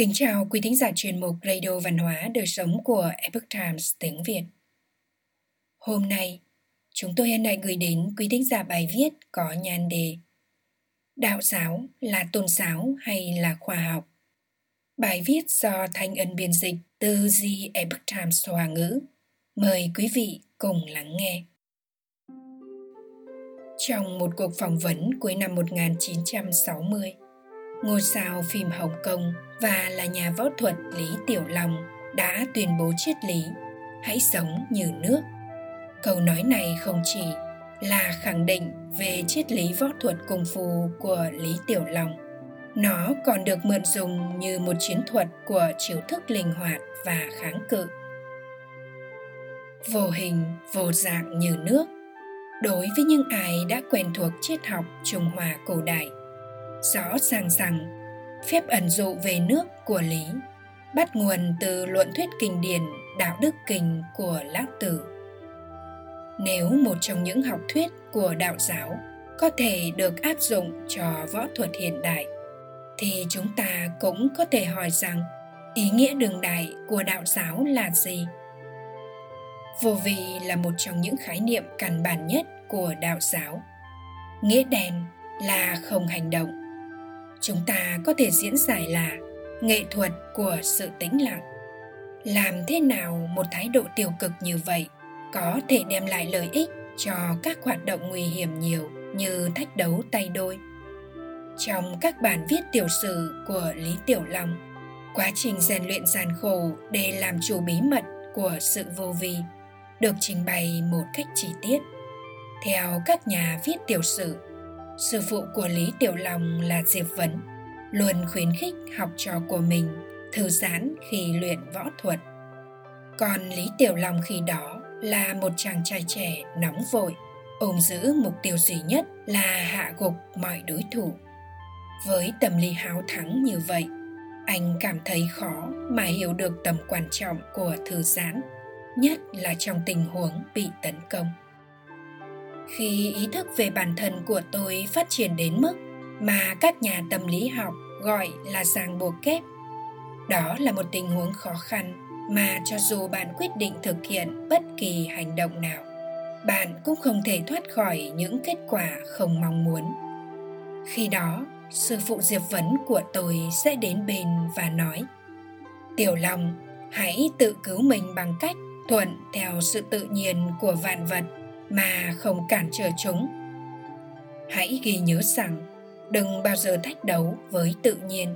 Kính chào quý thính giả chuyên mục Radio Văn hóa Đời Sống của Epoch Times tiếng Việt. Hôm nay, chúng tôi hân hạnh gửi đến quý thính giả bài viết có nhan đề Đạo giáo là tôn giáo hay là khoa học? Bài viết do Thanh Ân biên dịch từ The Epoch Times Hoa ngữ. Mời quý vị cùng lắng nghe. Trong một cuộc phỏng vấn cuối năm 1960, ngôi sao phim Hồng Kông và là nhà võ thuật Lý Tiểu Long đã tuyên bố triết lý hãy sống như nước. Câu nói này không chỉ là khẳng định về triết lý võ thuật cung phu của Lý Tiểu Long, nó còn được mượn dùng như một chiến thuật của chiếu thức linh hoạt và kháng cự. Vô hình, vô dạng như nước, đối với những ai đã quen thuộc triết học Trung Hoa cổ đại rõ ràng rằng phép ẩn dụ về nước của lý bắt nguồn từ luận thuyết kinh điển, đạo đức kinh của lão tử. Nếu một trong những học thuyết của đạo giáo có thể được áp dụng cho võ thuật hiện đại, thì chúng ta cũng có thể hỏi rằng ý nghĩa đường đại của đạo giáo là gì? Vô vi là một trong những khái niệm căn bản nhất của đạo giáo. Nghĩa đen là không hành động chúng ta có thể diễn giải là nghệ thuật của sự tĩnh lặng. Làm thế nào một thái độ tiêu cực như vậy có thể đem lại lợi ích cho các hoạt động nguy hiểm nhiều như thách đấu tay đôi? Trong các bản viết tiểu sử của lý tiểu long, quá trình rèn luyện gian khổ để làm chủ bí mật của sự vô vi được trình bày một cách chi tiết. Theo các nhà viết tiểu sử sư phụ của lý tiểu long là diệp vấn luôn khuyến khích học trò của mình thư giãn khi luyện võ thuật. Còn lý tiểu long khi đó là một chàng trai trẻ nóng vội, ôm giữ mục tiêu duy nhất là hạ gục mọi đối thủ. Với tâm lý háo thắng như vậy, anh cảm thấy khó mà hiểu được tầm quan trọng của thư giãn, nhất là trong tình huống bị tấn công khi ý thức về bản thân của tôi phát triển đến mức mà các nhà tâm lý học gọi là ràng buộc kép. Đó là một tình huống khó khăn mà cho dù bạn quyết định thực hiện bất kỳ hành động nào, bạn cũng không thể thoát khỏi những kết quả không mong muốn. Khi đó, sư phụ diệp vấn của tôi sẽ đến bên và nói, tiểu long, hãy tự cứu mình bằng cách thuận theo sự tự nhiên của vạn vật mà không cản trở chúng. Hãy ghi nhớ rằng, đừng bao giờ thách đấu với tự nhiên.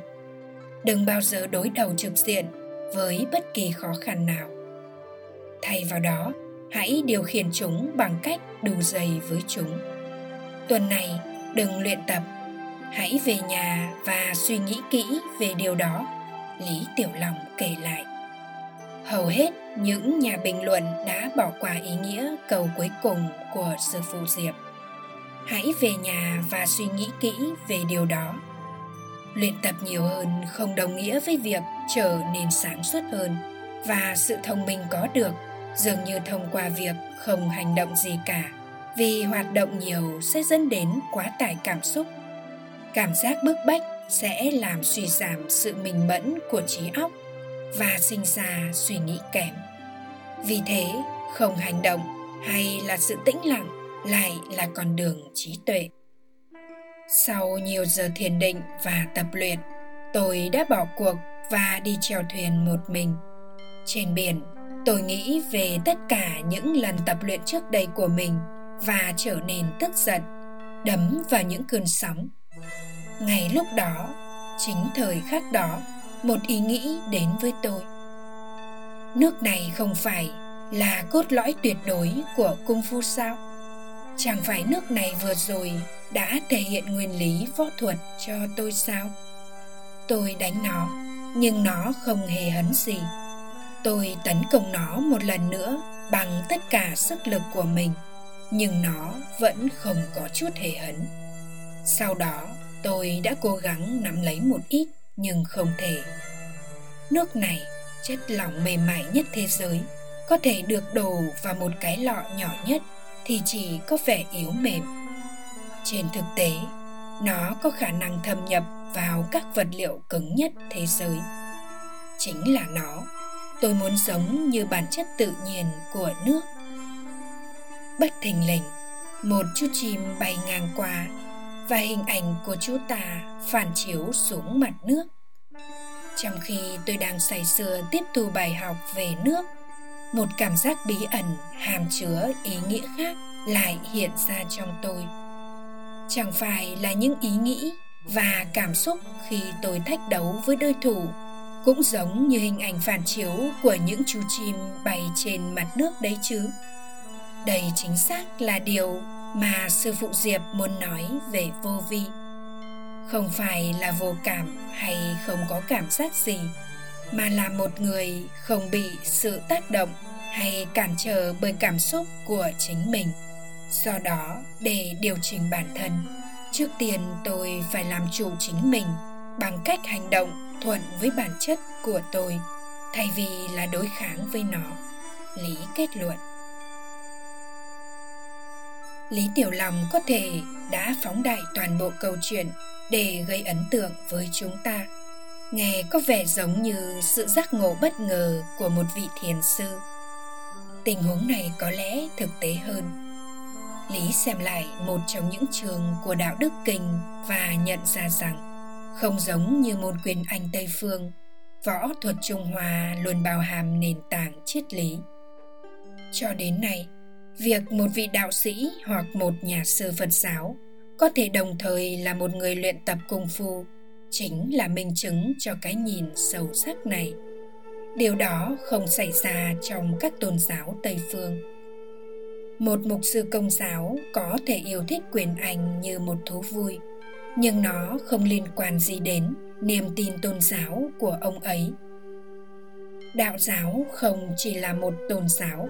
Đừng bao giờ đối đầu trực diện với bất kỳ khó khăn nào. Thay vào đó, hãy điều khiển chúng bằng cách đủ dày với chúng. Tuần này, đừng luyện tập. Hãy về nhà và suy nghĩ kỹ về điều đó, lý tiểu long kể lại hầu hết những nhà bình luận đã bỏ qua ý nghĩa cầu cuối cùng của sư phụ diệp. Hãy về nhà và suy nghĩ kỹ về điều đó. Luyện tập nhiều hơn không đồng nghĩa với việc trở nên sáng suốt hơn, và sự thông minh có được dường như thông qua việc không hành động gì cả, vì hoạt động nhiều sẽ dẫn đến quá tải cảm xúc. Cảm giác bức bách sẽ làm suy giảm sự minh mẫn của trí óc và sinh ra suy nghĩ kém. Vì thế, không hành động hay là sự tĩnh lặng lại là con đường trí tuệ. Sau nhiều giờ thiền định và tập luyện, tôi đã bỏ cuộc và đi chèo thuyền một mình. Trên biển, tôi nghĩ về tất cả những lần tập luyện trước đây của mình và trở nên tức giận, đấm vào những cơn sóng. Ngay lúc đó, chính thời khắc đó một ý nghĩ đến với tôi. Nước này không phải là cốt lõi tuyệt đối của cung phu sao? Chẳng phải nước này vừa rồi đã thể hiện nguyên lý võ thuật cho tôi sao? Tôi đánh nó, nhưng nó không hề hấn gì. Tôi tấn công nó một lần nữa bằng tất cả sức lực của mình, nhưng nó vẫn không có chút hề hấn. Sau đó, tôi đã cố gắng nắm lấy một ít nhưng không thể. Nước này, chất lỏng mềm mại nhất thế giới, có thể được đổ vào một cái lọ nhỏ nhất thì chỉ có vẻ yếu mềm. Trên thực tế, nó có khả năng thâm nhập vào các vật liệu cứng nhất thế giới. Chính là nó. Tôi muốn giống như bản chất tự nhiên của nước. Bất thình lình, một chú chim bay ngang qua và hình ảnh của chú ta phản chiếu xuống mặt nước. Trong khi tôi đang say sưa tiếp thu bài học về nước, một cảm giác bí ẩn, hàm chứa ý nghĩa khác lại hiện ra trong tôi. Chẳng phải là những ý nghĩ và cảm xúc khi tôi thách đấu với đối thủ cũng giống như hình ảnh phản chiếu của những chú chim bay trên mặt nước đấy chứ? Đây chính xác là điều mà sư phụ diệp muốn nói về vô vi. Không phải là vô cảm hay không có cảm giác gì, mà là một người không bị sự tác động hay cản trở bởi cảm xúc của chính mình. Do đó, để điều chỉnh bản thân, trước tiên tôi phải làm chủ chính mình bằng cách hành động thuận với bản chất của tôi, thay vì là đối kháng với nó. Lý kết luận lý tiểu long có thể đã phóng đại toàn bộ câu chuyện để gây ấn tượng với chúng ta. Nghe có vẻ giống như sự giác ngộ bất ngờ của một vị thiền sư. Tình huống này có lẽ thực tế hơn. Lý xem lại một trong những trường của đạo đức kinh và nhận ra rằng không giống như môn quyền anh tây phương, võ thuật trung hoa luôn bao hàm nền tảng triết lý. Cho đến nay việc một vị đạo sĩ hoặc một nhà sư phật giáo có thể đồng thời là một người luyện tập cung phu chính là minh chứng cho cái nhìn sâu sắc này. Điều đó không xảy ra trong các tôn giáo tây phương. Một mục sư công giáo có thể yêu thích quyền anh như một thú vui, nhưng nó không liên quan gì đến niềm tin tôn giáo của ông ấy. Đạo giáo không chỉ là một tôn giáo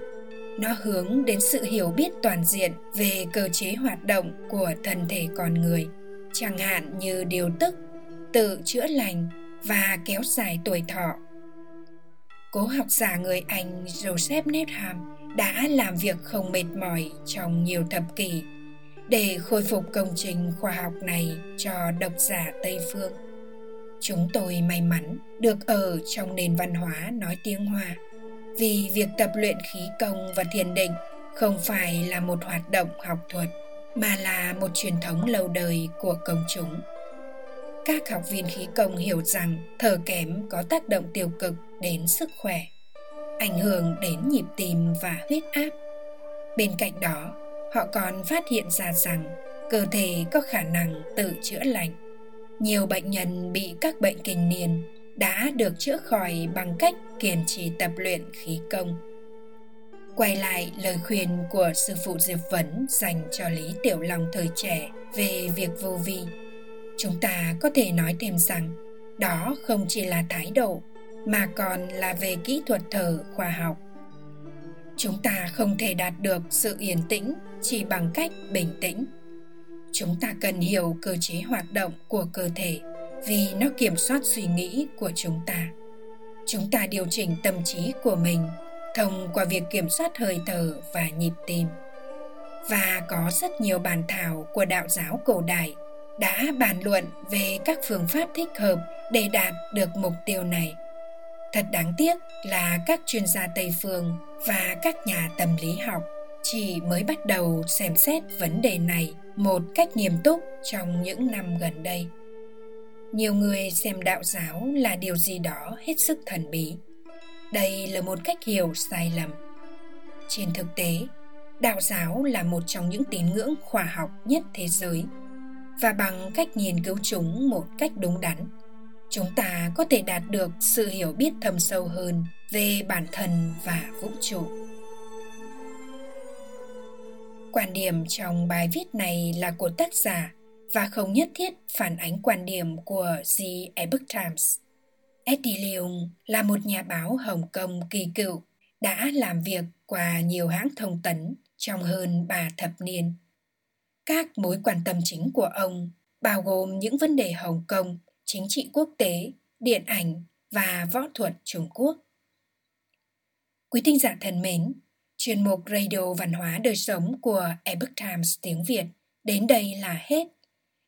nó hướng đến sự hiểu biết toàn diện về cơ chế hoạt động của thân thể con người, chẳng hạn như điều tức, tự chữa lành và kéo dài tuổi thọ cố học giả người anh joseph needham đã làm việc không mệt mỏi trong nhiều thập kỷ để khôi phục công trình khoa học này cho độc giả Tây Phương. Chúng tôi may mắn được ở trong nền văn hóa nói tiếng Hoa vì việc tập luyện khí công và thiền định không phải là một hoạt động học thuật mà là một truyền thống lâu đời của công chúng. Các học viên khí công hiểu rằng thở kém có tác động tiêu cực đến sức khỏe, ảnh hưởng đến nhịp tim và huyết áp. Bên cạnh đó, họ còn phát hiện ra rằng cơ thể có khả năng tự chữa lành nhiều bệnh nhân bị các bệnh kinh niên đã được chữa khỏi bằng cách kiên trì tập luyện khí công. Quay lại, lời khuyên của sư phụ diệp vấn dành cho lý tiểu long thời trẻ về việc vô vi. Chúng ta có thể nói thêm rằng, đó không chỉ là thái độ, mà còn là về kỹ thuật thở khoa học. Chúng ta không thể đạt được sự yên tĩnh chỉ bằng cách bình tĩnh. Chúng ta cần hiểu cơ chế hoạt động của cơ thể vì nó kiểm soát suy nghĩ của chúng ta. Chúng ta điều chỉnh tâm trí của mình thông qua việc kiểm soát hơi thở và nhịp tim. Và có rất nhiều bàn thảo của đạo giáo cổ đại đã bàn luận về các phương pháp thích hợp để đạt được mục tiêu này. Thật đáng tiếc là các chuyên gia tây phương và các nhà tâm lý học chỉ mới bắt đầu xem xét vấn đề này một cách nghiêm túc trong những năm gần đây nhiều người xem đạo giáo là điều gì đó hết sức thần bí. Đây là một cách hiểu sai lầm. Trên thực tế, đạo giáo là một trong những tín ngưỡng khoa học nhất thế giới. Và bằng cách nghiên cứu chúng một cách đúng đắn, chúng ta có thể đạt được sự hiểu biết thâm sâu hơn về bản thân và vũ trụ. Quan điểm trong bài viết này là của tác giả và không nhất thiết phản ánh quan điểm của The Epoch Times. Eddie Leung là một nhà báo Hồng Kông kỳ cựu, đã làm việc qua nhiều hãng thông tấn trong hơn ba thập niên. Các mối quan tâm chính của ông bao gồm những vấn đề Hồng Kông, chính trị quốc tế, điện ảnh và võ thuật Trung Quốc. Quý thính giả thân mến, chuyên mục Radio Văn hóa Đời Sống của Epoch Times tiếng Việt đến đây là hết.